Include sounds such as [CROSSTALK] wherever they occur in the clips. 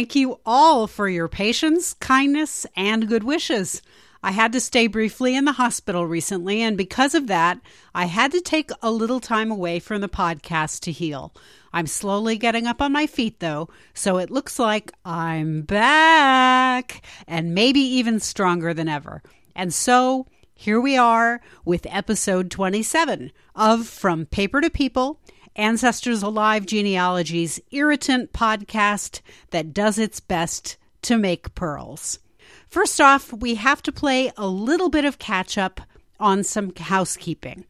Thank you all for your patience, kindness, and good wishes. I had to stay briefly in the hospital recently, and because of that, I had to take a little time away from the podcast to heal. I'm slowly getting up on my feet, though, so it looks like I'm back and maybe even stronger than ever. And so here we are with episode 27 of From Paper to People Ancestors Alive Genealogy's irritant podcast that does its best to make pearls. First off, we have to play a little bit of catch up on some housekeeping.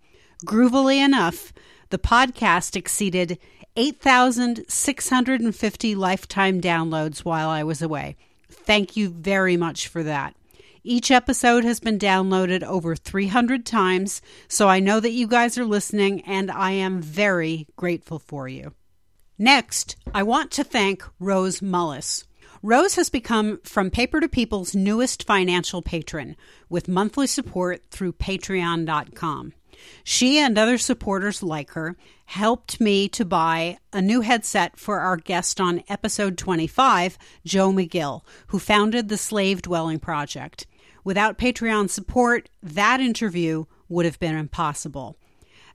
Groovily enough, the podcast exceeded 8,650 lifetime downloads while I was away. Thank you very much for that. Each episode has been downloaded over 300 times, so I know that you guys are listening and I am very grateful for you. Next, I want to thank Rose Mullis. Rose has become From Paper to People's newest financial patron with monthly support through patreon.com. She and other supporters like her helped me to buy a new headset for our guest on episode 25, Joe McGill, who founded the Slave Dwelling Project. Without Patreon support, that interview would have been impossible.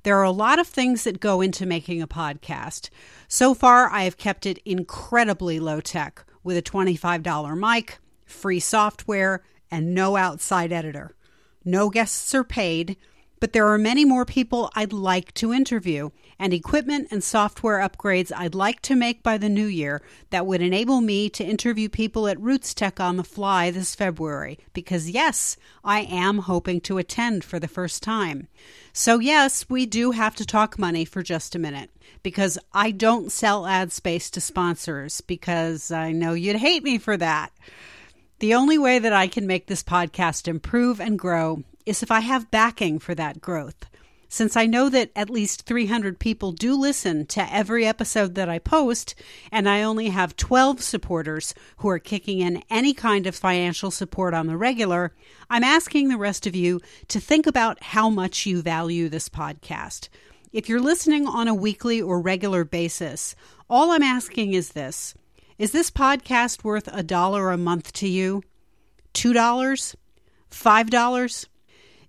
There are a lot of things that go into making a podcast. So far, I have kept it incredibly low tech with a $25 mic, free software, and no outside editor. No guests are paid, but there are many more people I'd like to interview and equipment and software upgrades I'd like to make by the new year that would enable me to interview people at RootsTech on the fly this February. Because, yes, I am hoping to attend for the first time. So, yes, we do have to talk money for just a minute because I don't sell ad space to sponsors because I know you'd hate me for that. The only way that I can make this podcast improve and grow is if I have backing for that growth. Since I know that at least 300 people do listen to every episode that I post, and I only have 12 supporters who are kicking in any kind of financial support on the regular, I'm asking the rest of you to think about how much you value this podcast. If you're listening on a weekly or regular basis, all I'm asking is this Is this podcast worth a dollar a month to you? $2? $5?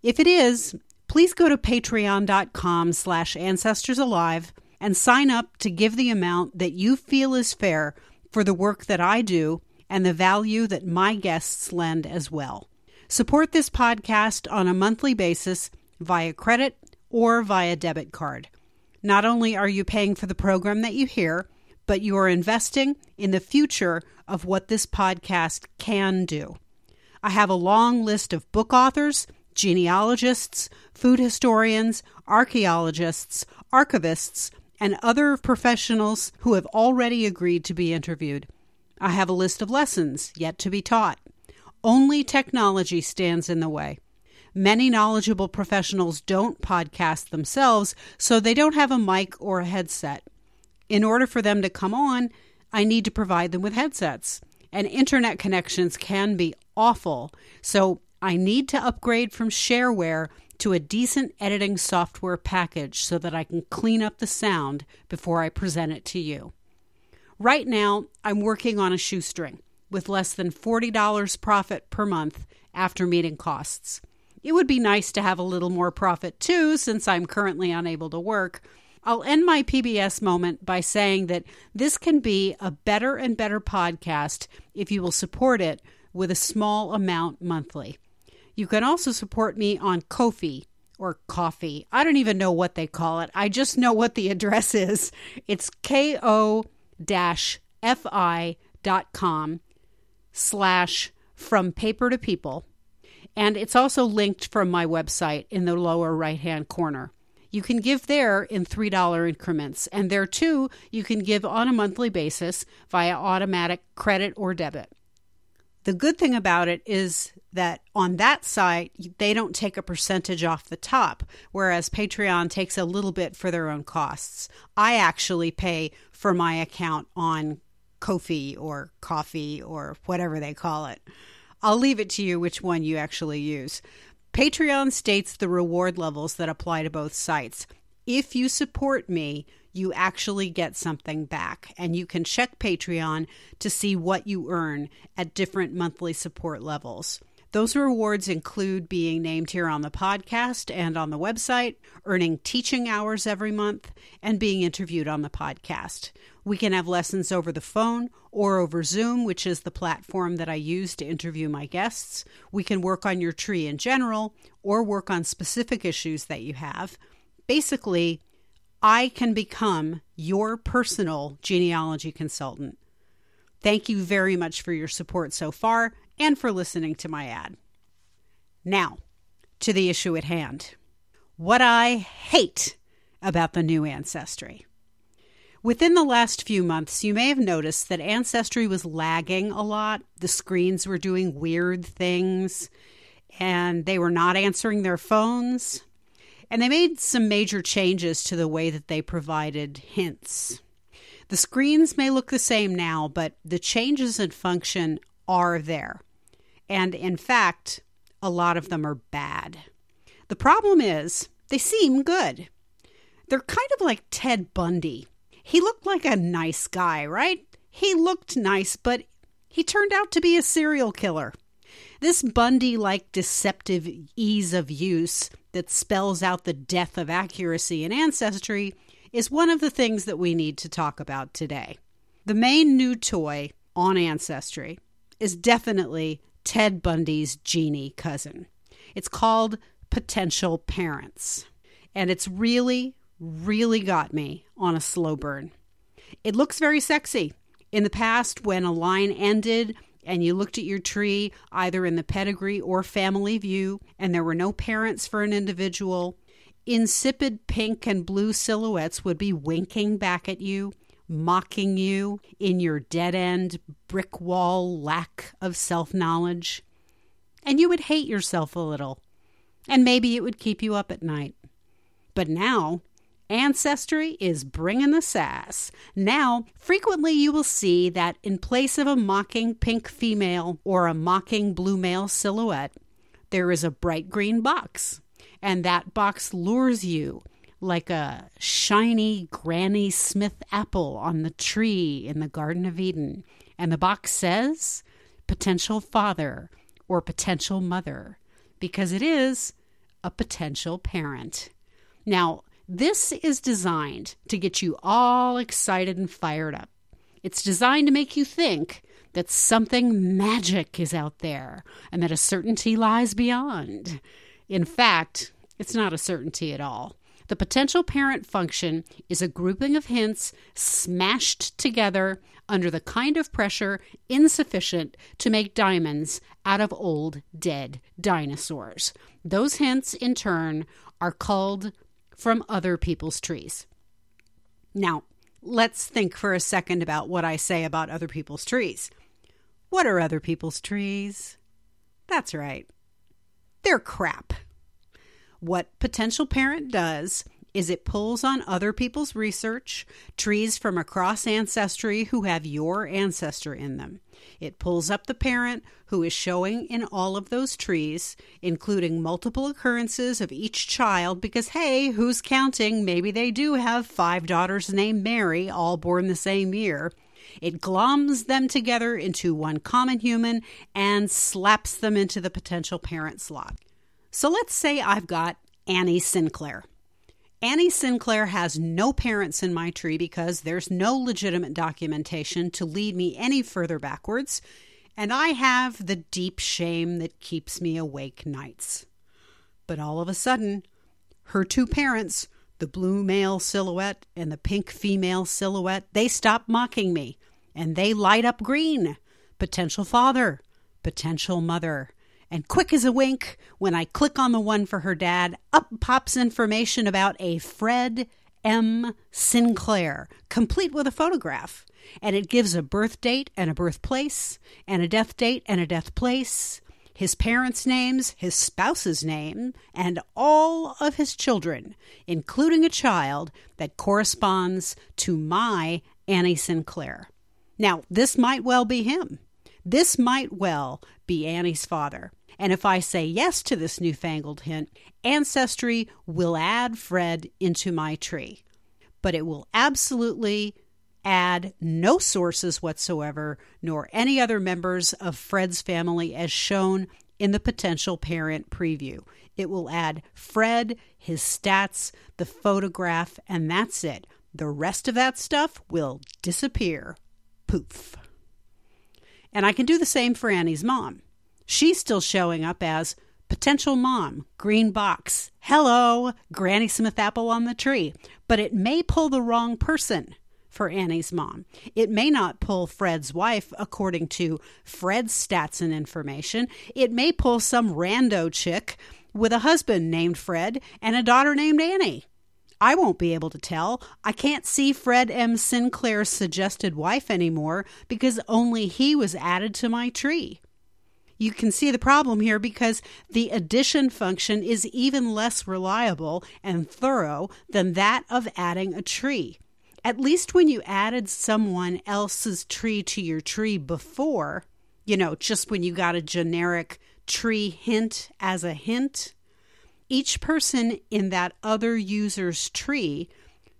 If it is, please go to patreon.com slash ancestorsalive and sign up to give the amount that you feel is fair for the work that I do and the value that my guests lend as well. Support this podcast on a monthly basis via credit or via debit card. Not only are you paying for the program that you hear, but you are investing in the future of what this podcast can do. I have a long list of book authors genealogists, food historians, archaeologists, archivists, and other professionals who have already agreed to be interviewed. I have a list of lessons yet to be taught. Only technology stands in the way. Many knowledgeable professionals don't podcast themselves, so they don't have a mic or a headset. In order for them to come on, I need to provide them with headsets. And internet connections can be awful. So I need to upgrade from shareware to a decent editing software package so that I can clean up the sound before I present it to you. Right now, I'm working on a shoestring with less than $40 profit per month after meeting costs. It would be nice to have a little more profit too, since I'm currently unable to work. I'll end my PBS moment by saying that this can be a better and better podcast if you will support it with a small amount monthly. You can also support me on Ko-fi or coffee. I don't even know what they call it. I just know what the [LAUGHS] address is. It's ko-fi.com slash from paper to people. And it's also linked from my website in the lower right hand corner. You can give there in $3 increments. And there too, you can give on a monthly basis via automatic credit or debit. The good thing about it is that on that site, they don't take a percentage off the top, whereas Patreon takes a little bit for their own costs. I actually pay for my account on Ko-fi or Coffee or whatever they call it. I'll leave it to you which one you actually use. Patreon states the reward levels that apply to both sites. If you support me, you actually get something back. And you can check Patreon to see what you earn at different monthly support levels. Those rewards include being named here on the podcast and on the website, earning teaching hours every month, and being interviewed on the podcast. We can have lessons over the phone or over Zoom, which is the platform that I use to interview my guests. We can work on your tree in general or work on specific issues that you have. Basically, I can become your personal genealogy consultant. Thank you very much for your support so far and for listening to my ad. Now, to the issue at hand. What I hate about the new Ancestry. Within the last few months, you may have noticed that Ancestry was lagging a lot. The screens were doing weird things, and they were not answering their phones. And they made some major changes to the way that they provided hints. The screens may look the same now, but the changes in function are there. And in fact, a lot of them are bad. The problem is, they seem good. They're kind of like Ted Bundy he looked like a nice guy, right? He looked nice, but he turned out to be a serial killer. This Bundy like deceptive ease of use that spells out the death of accuracy in ancestry is one of the things that we need to talk about today. The main new toy on Ancestry is definitely Ted Bundy's genie cousin. It's called Potential Parents. And it's really, really got me on a slow burn. It looks very sexy. In the past, when a line ended and you looked at your tree, either in the pedigree or family view, and there were no parents for an individual, insipid pink and blue silhouettes would be winking back at you, mocking you in your dead end, brick wall lack of self knowledge. And you would hate yourself a little, and maybe it would keep you up at night. But now, Ancestry is bringing the sass. Now, frequently you will see that in place of a mocking pink female or a mocking blue male silhouette, there is a bright green box. And that box lures you like a shiny Granny Smith apple on the tree in the Garden of Eden. And the box says potential father or potential mother because it is a potential parent. Now, this is designed to get you all excited and fired up. It's designed to make you think that something magic is out there and that a certainty lies beyond. In fact, it's not a certainty at all. The potential parent function is a grouping of hints smashed together under the kind of pressure insufficient to make diamonds out of old dead dinosaurs. Those hints, in turn, are called from other people's trees. Now, let's think for a second about what I say about other people's trees. What are other people's trees? That's right. They're crap. What Potential Parent does is it pulls on other people's research, trees from across ancestry who have your ancestor in them. It pulls up the parent who is showing in all of those trees, including multiple occurrences of each child, because hey, who's counting? Maybe they do have five daughters named Mary, all born the same year. It gloms them together into one common human and slaps them into the potential parent slot. So let's say I've got Annie Sinclair. Annie Sinclair has no parents in my tree because there's no legitimate documentation to lead me any further backwards, and I have the deep shame that keeps me awake nights. But all of a sudden, her two parents, the blue male silhouette and the pink female silhouette, they stop mocking me and they light up green. Potential father, potential mother. And quick as a wink, when I click on the one for her dad, up pops information about a Fred M. Sinclair, complete with a photograph. And it gives a birth date and a birthplace, and a death date and a death place, his parents' names, his spouse's name, and all of his children, including a child that corresponds to my Annie Sinclair. Now, this might well be him. This might well be Annie's father. And if I say yes to this newfangled hint, Ancestry will add Fred into my tree. but it will absolutely add no sources whatsoever, nor any other members of Fred's family as shown in the potential parent preview. It will add Fred, his stats, the photograph, and that's it. The rest of that stuff will disappear. Poof. And I can do the same for Annie's mom. She's still showing up as potential mom, green box, hello, Granny Smith apple on the tree, but it may pull the wrong person for Annie's mom. It may not pull Fred's wife according to Fred's stats and information. It may pull some rando chick with a husband named Fred and a daughter named Annie. I won't be able to tell. I can't see Fred M. Sinclair's suggested wife anymore because only he was added to my tree. You can see the problem here because the addition function is even less reliable and thorough than that of adding a tree. At least when you added someone else's tree to your tree before, you know, just when you got a generic tree hint as a hint, each person in that other user's tree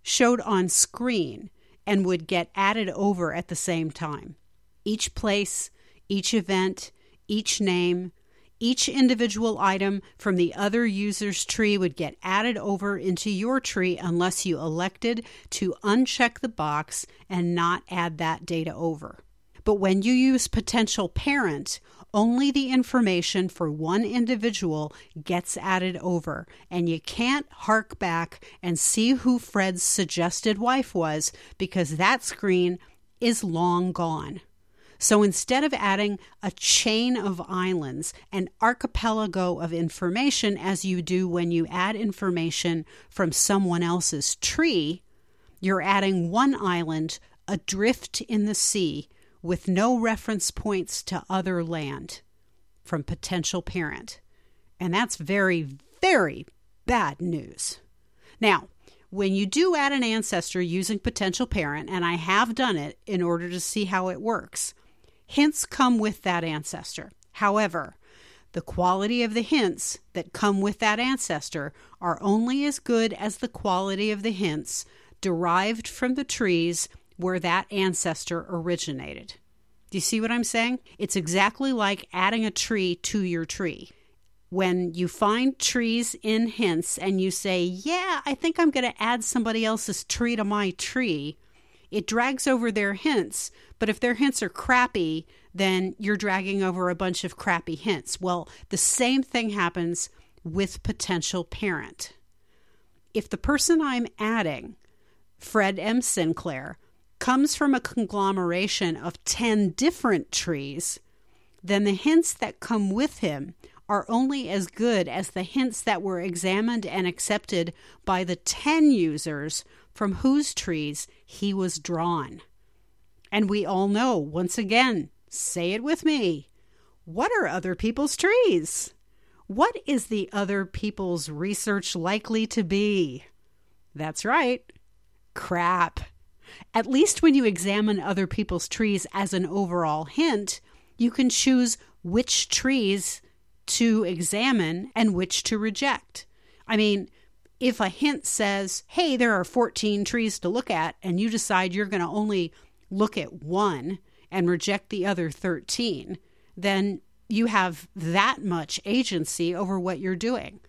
showed on screen and would get added over at the same time. Each place, each event, each name, each individual item from the other user's tree would get added over into your tree unless you elected to uncheck the box and not add that data over. But when you use potential parent, only the information for one individual gets added over, and you can't hark back and see who Fred's suggested wife was because that screen is long gone. So instead of adding a chain of islands, an archipelago of information, as you do when you add information from someone else's tree, you're adding one island adrift in the sea with no reference points to other land from potential parent. And that's very, very bad news. Now, when you do add an ancestor using potential parent, and I have done it in order to see how it works, Hints come with that ancestor. However, the quality of the hints that come with that ancestor are only as good as the quality of the hints derived from the trees where that ancestor originated. Do you see what I'm saying? It's exactly like adding a tree to your tree. When you find trees in hints and you say, Yeah, I think I'm going to add somebody else's tree to my tree, it drags over their hints, but if their hints are crappy, then you're dragging over a bunch of crappy hints. Well, the same thing happens with potential parent. If the person I'm adding, Fred M. Sinclair, comes from a conglomeration of 10 different trees, then the hints that come with him are only as good as the hints that were examined and accepted by the 10 users from whose trees he was drawn. And we all know, once again, say it with me what are other people's trees? What is the other people's research likely to be? That's right, crap. At least when you examine other people's trees as an overall hint, you can choose which trees to examine and which to reject. I mean, if a hint says, hey, there are 14 trees to look at, and you decide you're going to only look at one and reject the other 13, then you have that much agency over what you're doing.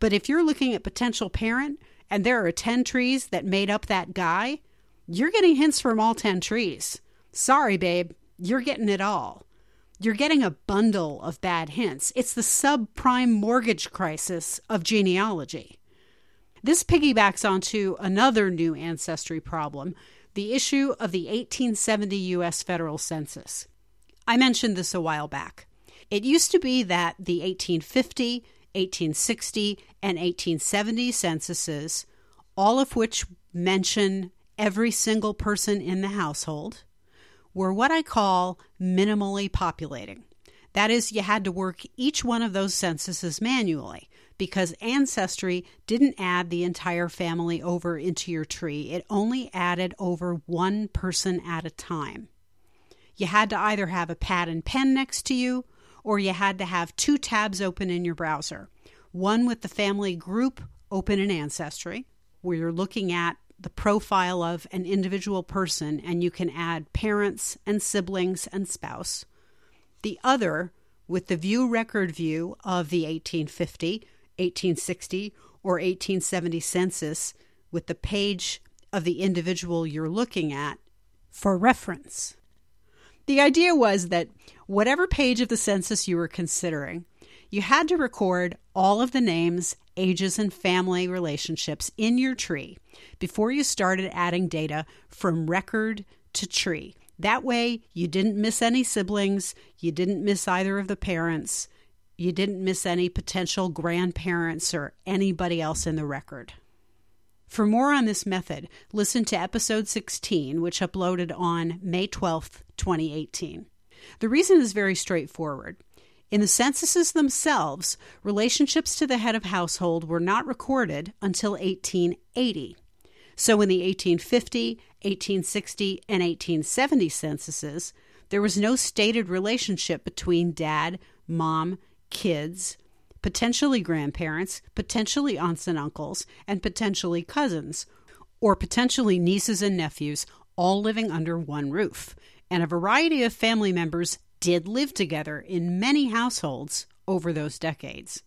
But if you're looking at potential parent and there are 10 trees that made up that guy, you're getting hints from all 10 trees. Sorry, babe, you're getting it all. You're getting a bundle of bad hints. It's the subprime mortgage crisis of genealogy. This piggybacks onto another new ancestry problem the issue of the 1870 U.S. federal census. I mentioned this a while back. It used to be that the 1850, 1860, and 1870 censuses, all of which mention every single person in the household, were what I call minimally populating. That is, you had to work each one of those censuses manually because Ancestry didn't add the entire family over into your tree, it only added over one person at a time. You had to either have a pad and pen next to you, or you had to have two tabs open in your browser one with the family group open in Ancestry, where you're looking at the profile of an individual person and you can add parents and siblings and spouse. The other with the view record view of the 1850, 1860, or 1870 census with the page of the individual you're looking at for reference. The idea was that whatever page of the census you were considering, you had to record all of the names, ages, and family relationships in your tree before you started adding data from record to tree. That way, you didn't miss any siblings, you didn't miss either of the parents, you didn't miss any potential grandparents or anybody else in the record. For more on this method, listen to episode 16, which uploaded on May 12th, 2018. The reason is very straightforward. In the censuses themselves, relationships to the head of household were not recorded until 1880. So in the 1850, 1860, and 1870 censuses, there was no stated relationship between dad, mom, kids, potentially grandparents, potentially aunts and uncles, and potentially cousins, or potentially nieces and nephews, all living under one roof. And a variety of family members did live together in many households over those decades.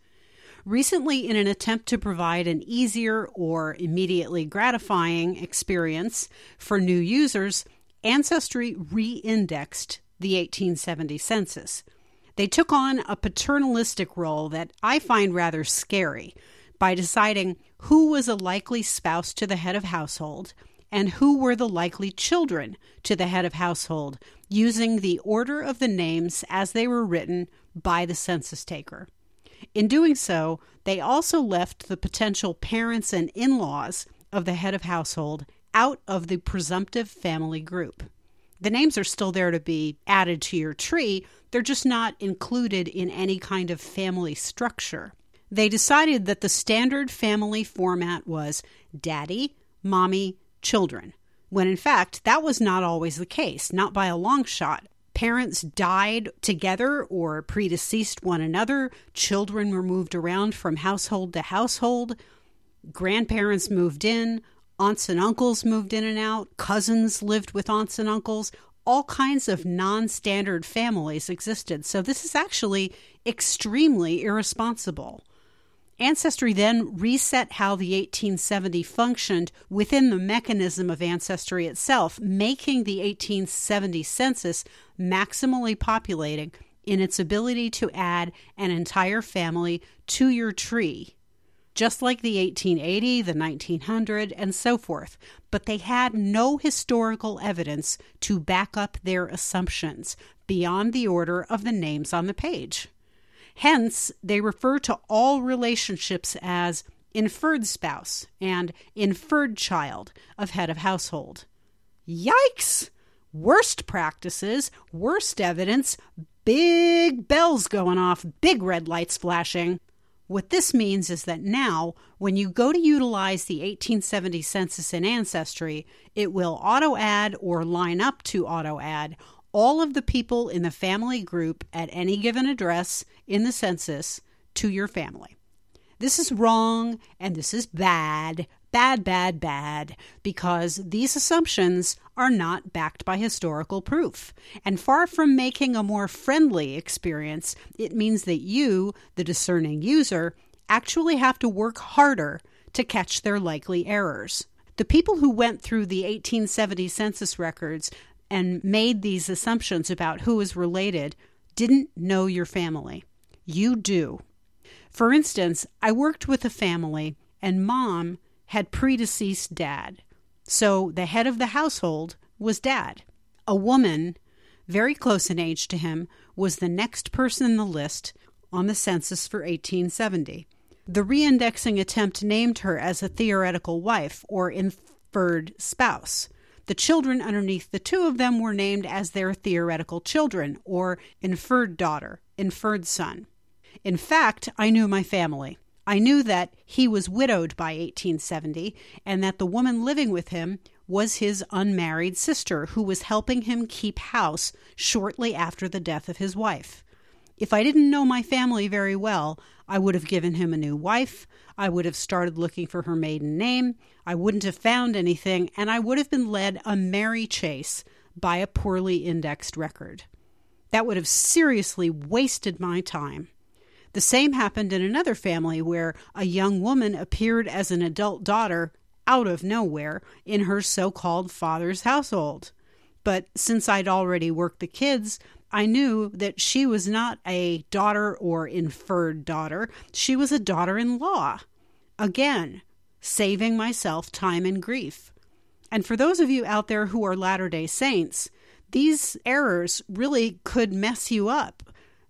Recently, in an attempt to provide an easier or immediately gratifying experience for new users, Ancestry re indexed the 1870 census. They took on a paternalistic role that I find rather scary by deciding who was a likely spouse to the head of household and who were the likely children to the head of household using the order of the names as they were written by the census taker. In doing so, they also left the potential parents and in laws of the head of household out of the presumptive family group. The names are still there to be added to your tree, they're just not included in any kind of family structure. They decided that the standard family format was daddy, mommy, children when in fact that was not always the case, not by a long shot. Parents died together or predeceased one another, children were moved around from household to household, grandparents moved in, aunts and uncles moved in and out, cousins lived with aunts and uncles. All kinds of non standard families existed. So, this is actually extremely irresponsible. Ancestry then reset how the 1870 functioned within the mechanism of Ancestry itself, making the 1870 census maximally populating in its ability to add an entire family to your tree, just like the 1880, the 1900, and so forth. But they had no historical evidence to back up their assumptions beyond the order of the names on the page. Hence, they refer to all relationships as inferred spouse and inferred child of head of household. Yikes! Worst practices, worst evidence, big bells going off, big red lights flashing. What this means is that now, when you go to utilize the 1870 census in Ancestry, it will auto add or line up to auto add all of the people in the family group at any given address in the census to your family. This is wrong and this is bad, bad, bad, bad, because these assumptions are not backed by historical proof. And far from making a more friendly experience, it means that you, the discerning user, actually have to work harder to catch their likely errors. The people who went through the 1870 census records and made these assumptions about who is related didn't know your family. You do. For instance, I worked with a family, and mom had predeceased dad. So the head of the household was dad. A woman, very close in age to him, was the next person in the list on the census for 1870. The reindexing attempt named her as a theoretical wife or inferred spouse. The children underneath the two of them were named as their theoretical children, or inferred daughter, inferred son. In fact, I knew my family. I knew that he was widowed by 1870 and that the woman living with him was his unmarried sister who was helping him keep house shortly after the death of his wife. If I didn't know my family very well, I would have given him a new wife. I would have started looking for her maiden name. I wouldn't have found anything, and I would have been led a merry chase by a poorly indexed record. That would have seriously wasted my time. The same happened in another family where a young woman appeared as an adult daughter out of nowhere in her so called father's household. But since I'd already worked the kids, I knew that she was not a daughter or inferred daughter, she was a daughter in law. Again, saving myself time and grief. And for those of you out there who are Latter day Saints, these errors really could mess you up.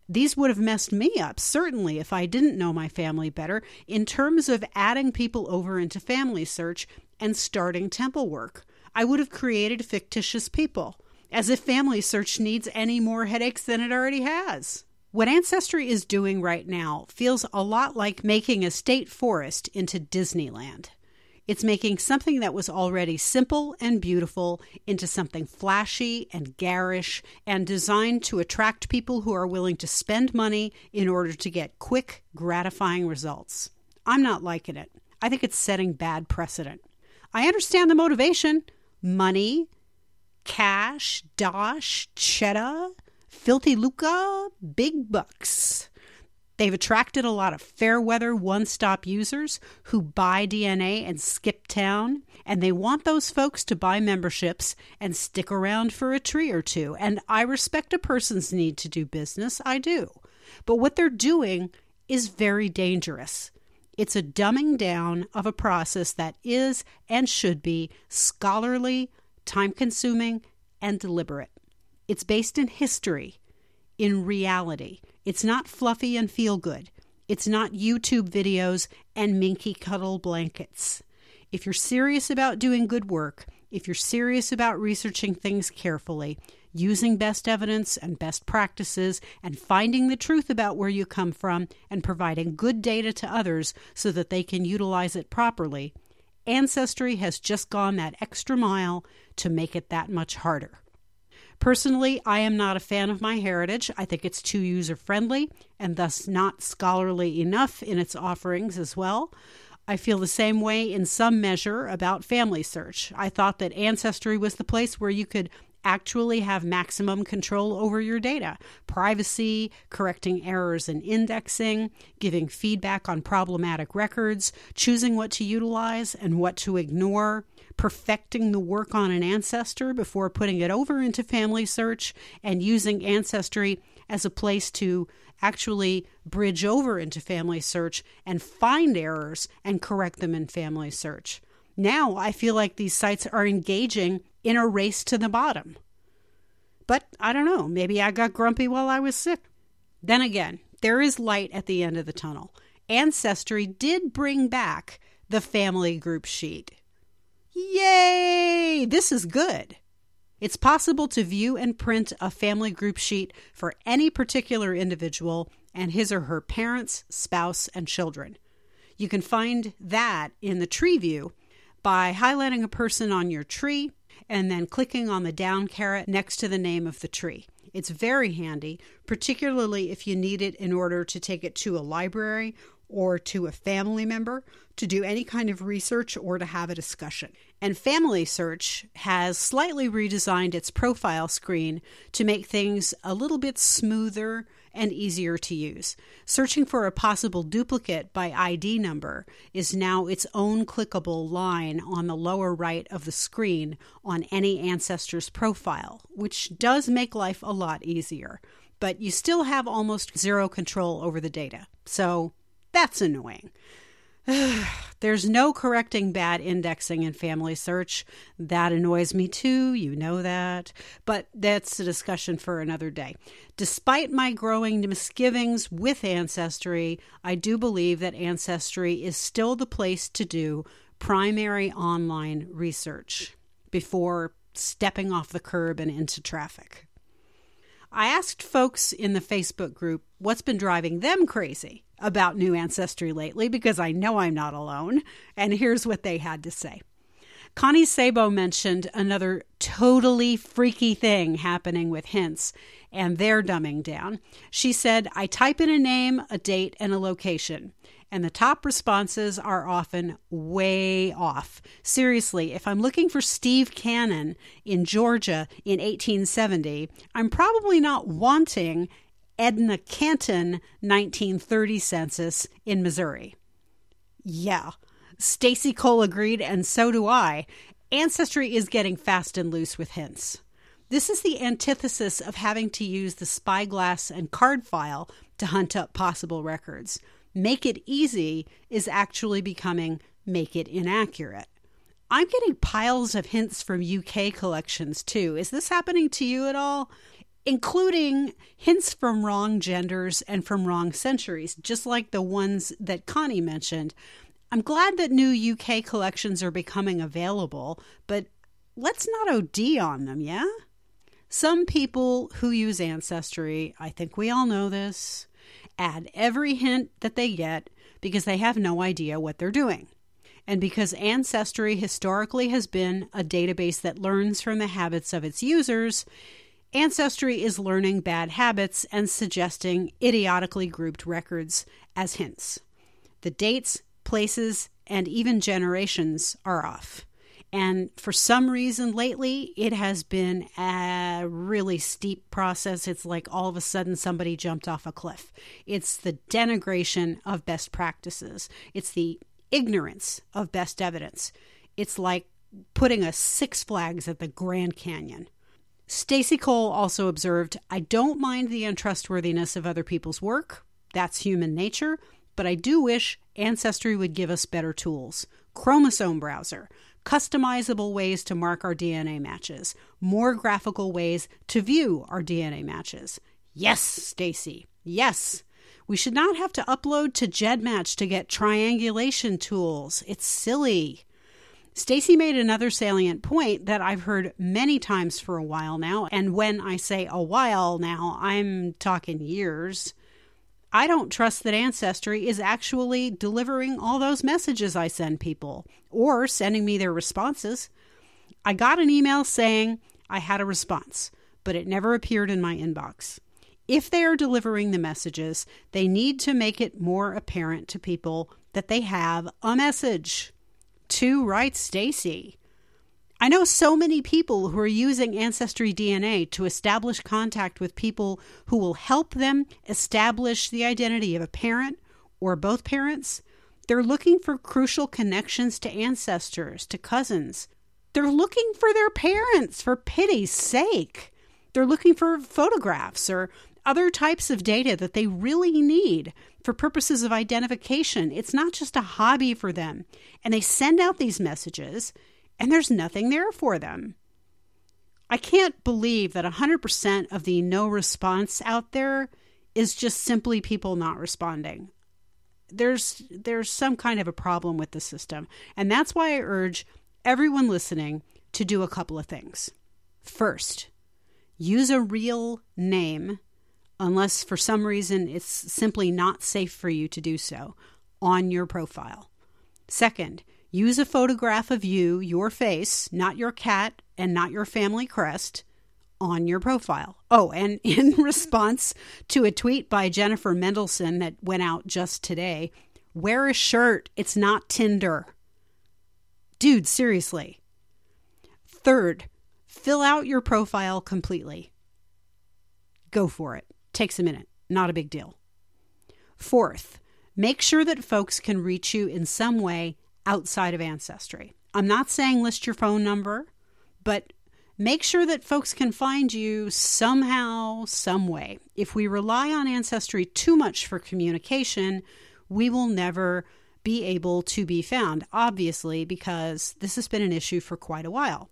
These would have messed me up, certainly, if I didn't know my family better, in terms of adding people over into FamilySearch and starting temple work. I would have created fictitious people, as if FamilySearch needs any more headaches than it already has. What Ancestry is doing right now feels a lot like making a state forest into Disneyland. It's making something that was already simple and beautiful into something flashy and garish and designed to attract people who are willing to spend money in order to get quick, gratifying results. I'm not liking it. I think it's setting bad precedent. I understand the motivation money, cash, dosh, cheddar, filthy lucre, big bucks. They've attracted a lot of fair weather one stop users who buy DNA and skip town, and they want those folks to buy memberships and stick around for a tree or two. And I respect a person's need to do business, I do. But what they're doing is very dangerous. It's a dumbing down of a process that is and should be scholarly, time consuming, and deliberate. It's based in history, in reality. It's not fluffy and feel good. It's not YouTube videos and minky cuddle blankets. If you're serious about doing good work, if you're serious about researching things carefully, using best evidence and best practices, and finding the truth about where you come from, and providing good data to others so that they can utilize it properly, Ancestry has just gone that extra mile to make it that much harder. Personally, I am not a fan of MyHeritage. I think it's too user friendly and thus not scholarly enough in its offerings as well. I feel the same way in some measure about FamilySearch. I thought that Ancestry was the place where you could actually have maximum control over your data privacy, correcting errors in indexing, giving feedback on problematic records, choosing what to utilize and what to ignore, perfecting the work on an ancestor before putting it over into FamilySearch, and using Ancestry as a place to actually bridge over into FamilySearch and find errors and correct them in FamilySearch. Now I feel like these sites are engaging in a race to the bottom. But I don't know, maybe I got grumpy while I was sick. Then again, there is light at the end of the tunnel. Ancestry did bring back the family group sheet. Yay! This is good. It's possible to view and print a family group sheet for any particular individual and his or her parents, spouse, and children. You can find that in the tree view by highlighting a person on your tree and then clicking on the down caret next to the name of the tree. It's very handy, particularly if you need it in order to take it to a library or to a family member to do any kind of research or to have a discussion. And FamilySearch has slightly redesigned its profile screen to make things a little bit smoother and easier to use. Searching for a possible duplicate by ID number is now its own clickable line on the lower right of the screen on any ancestor's profile, which does make life a lot easier. But you still have almost zero control over the data. So that's annoying. [SIGHS] There's no correcting bad indexing in FamilySearch. That annoys me too, you know that. But that's a discussion for another day. Despite my growing misgivings with Ancestry, I do believe that Ancestry is still the place to do primary online research before stepping off the curb and into traffic. I asked folks in the Facebook group what's been driving them crazy about New Ancestry lately because I know I'm not alone. And here's what they had to say Connie Sabo mentioned another totally freaky thing happening with hints and their dumbing down. She said, I type in a name, a date, and a location and the top responses are often way off. Seriously, if I'm looking for Steve Cannon in Georgia in 1870, I'm probably not wanting Edna Canton 1930 census in Missouri. Yeah, Stacy Cole agreed, and so do I. Ancestry is getting fast and loose with hints. This is the antithesis of having to use the spyglass and card file to hunt up possible records make it easy is actually becoming make it inaccurate. I'm getting piles of hints from UK collections too. Is this happening to you at all? Including hints from wrong genders and from wrong centuries, just like the ones that Connie mentioned. I'm glad that new UK collections are becoming available, but let's not OD on them, yeah? Some people who use Ancestry, I think we all know this, add every hint that they get because they have no idea what they're doing. And because Ancestry historically has been a database that learns from the habits of its users, Ancestry is learning bad habits and suggesting idiotically grouped records as hints. The dates, places, and even generations are off. And for some reason lately, it has been a really steep process. It's like all of a sudden somebody jumped off a cliff. It's the denigration of best practices, it's the ignorance of best evidence. It's like putting a Six Flags at the Grand Canyon. Stacy Cole also observed, I don't mind the untrustworthiness of other people's work. That's human nature. But I do wish Ancestry would give us better tools. Chromosome browser, customizable ways to mark our DNA matches, more graphical ways to view our DNA matches. Yes, Stacy. Yes. We should not have to upload to GEDmatch to get triangulation tools. It's silly. Stacy made another salient point that I've heard many times for a while now, and when I say a while now, I'm talking years. I don't trust that Ancestry is actually delivering all those messages I send people or sending me their responses. I got an email saying I had a response, but it never appeared in my inbox. If they are delivering the messages, they need to make it more apparent to people that they have a message. Too right Stacy. I know so many people who are using Ancestry DNA to establish contact with people who will help them establish the identity of a parent or both parents. They're looking for crucial connections to ancestors, to cousins. They're looking for their parents, for pity's sake. They're looking for photographs or other types of data that they really need for purposes of identification. It's not just a hobby for them. And they send out these messages and there's nothing there for them. I can't believe that 100% of the no response out there is just simply people not responding. There's there's some kind of a problem with the system, and that's why I urge everyone listening to do a couple of things. First, use a real name unless for some reason it's simply not safe for you to do so on your profile. Second, Use a photograph of you, your face, not your cat and not your family crest, on your profile. Oh, and [LAUGHS] in response to a tweet by Jennifer Mendelsohn that went out just today, wear a shirt. It's not Tinder. Dude, seriously. Third, fill out your profile completely. Go for it. Takes a minute. Not a big deal. Fourth, make sure that folks can reach you in some way outside of Ancestry. I'm not saying list your phone number, but make sure that folks can find you somehow, some way. If we rely on Ancestry too much for communication, we will never be able to be found, obviously, because this has been an issue for quite a while.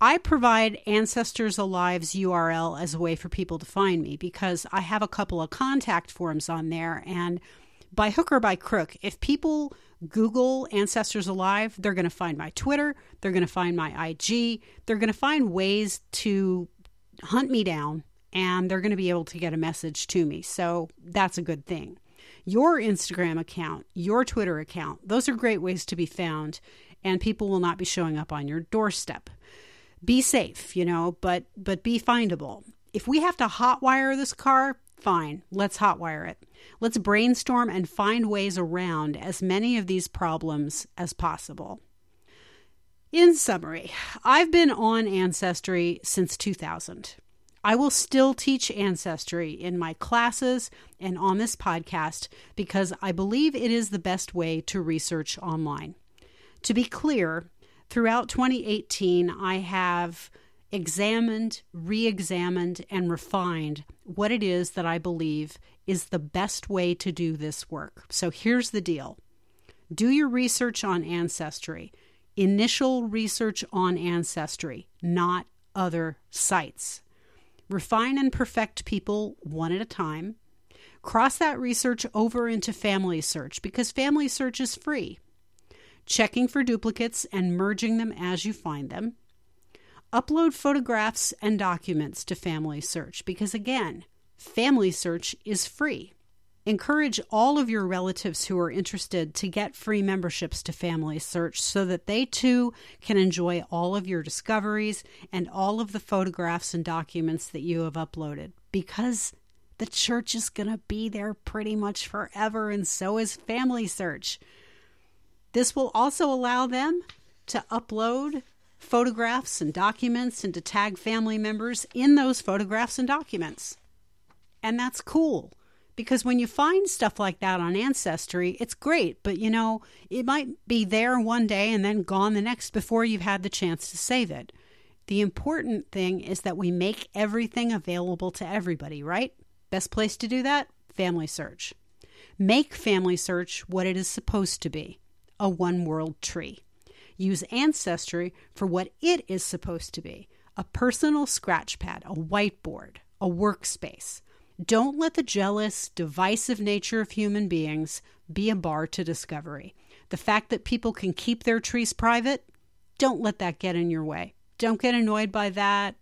I provide Ancestors Alive's URL as a way for people to find me because I have a couple of contact forms on there. And by hook or by crook, if people Google Ancestors Alive, they're going to find my Twitter, they're going to find my IG, they're going to find ways to hunt me down, and they're going to be able to get a message to me. So that's a good thing. Your Instagram account, your Twitter account, those are great ways to be found. and people will not be showing up on your doorstep. Be safe, you know, but but be findable. If we have to hotwire this car, fine, let's hotwire it. Let's brainstorm and find ways around as many of these problems as possible. In summary, I've been on Ancestry since 2000. I will still teach Ancestry in my classes and on this podcast because I believe it is the best way to research online. To be clear, throughout 2018, I have examined, re examined, and refined what it is that I believe is the best way to do this work. So here's the deal do your research on Ancestry, initial research on Ancestry, not other sites. Refine and perfect people one at a time. Cross that research over into FamilySearch because FamilySearch is free. Checking for duplicates and merging them as you find them. Upload photographs and documents to FamilySearch because, again, FamilySearch is free. Encourage all of your relatives who are interested to get free memberships to FamilySearch so that they too can enjoy all of your discoveries and all of the photographs and documents that you have uploaded because the church is going to be there pretty much forever, and so is FamilySearch. This will also allow them to upload photographs and documents and to tag family members in those photographs and documents. And that's cool. Because when you find stuff like that on Ancestry, it's great, but you know, it might be there one day and then gone the next before you've had the chance to save it. The important thing is that we make everything available to everybody, right? Best place to do that? FamilySearch. Make FamilySearch what it is supposed to be a one world tree. Use Ancestry for what it is supposed to be a personal scratch pad, a whiteboard, a workspace don't let the jealous, divisive nature of human beings be a bar to discovery. The fact that people can keep their trees private, don't let that get in your way. Don't get annoyed by that.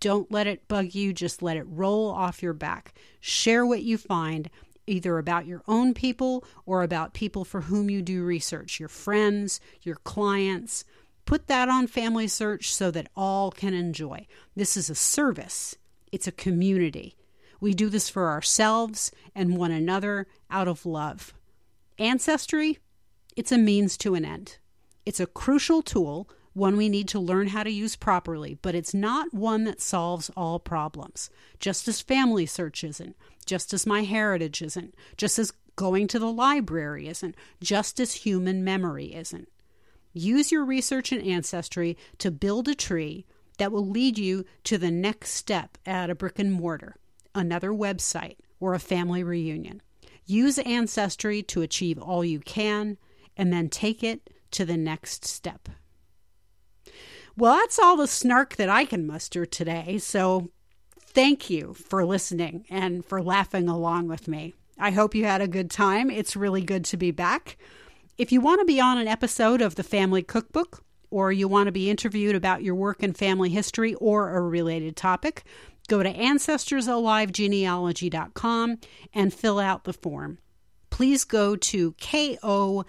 Don't let it bug you. Just let it roll off your back. Share what you find, either about your own people or about people for whom you do research, your friends, your clients. Put that on FamilySearch so that all can enjoy. This is a service, it's a community. We do this for ourselves and one another out of love. Ancestry, it's a means to an end. It's a crucial tool, one we need to learn how to use properly, but it's not one that solves all problems. Just as FamilySearch isn't, just as MyHeritage isn't, just as going to the library isn't, just as human memory isn't. Use your research and ancestry to build a tree that will lead you to the next step at a brick and mortar another website, or a family reunion. Use Ancestry to achieve all you can and then take it to the next step. Well, that's all the snark that I can muster today. So thank you for listening and for laughing along with me. I hope you had a good time. It's really good to be back. If you want to be on an episode of the Family Cookbook, or you want to be interviewed about your work in family history or a related topic, Go to ancestorsalivegenealogy.com and fill out the form. Please go to ko-fi.com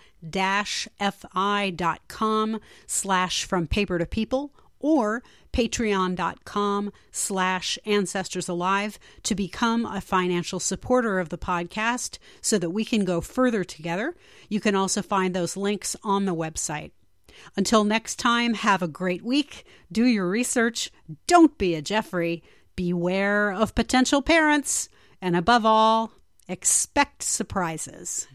slash from paper to people or patreon.com slash ancestors alive to become a financial supporter of the podcast so that we can go further together. You can also find those links on the website. Until next time, have a great week. Do your research. Don't be a Jeffrey. Beware of potential parents, and above all, expect surprises.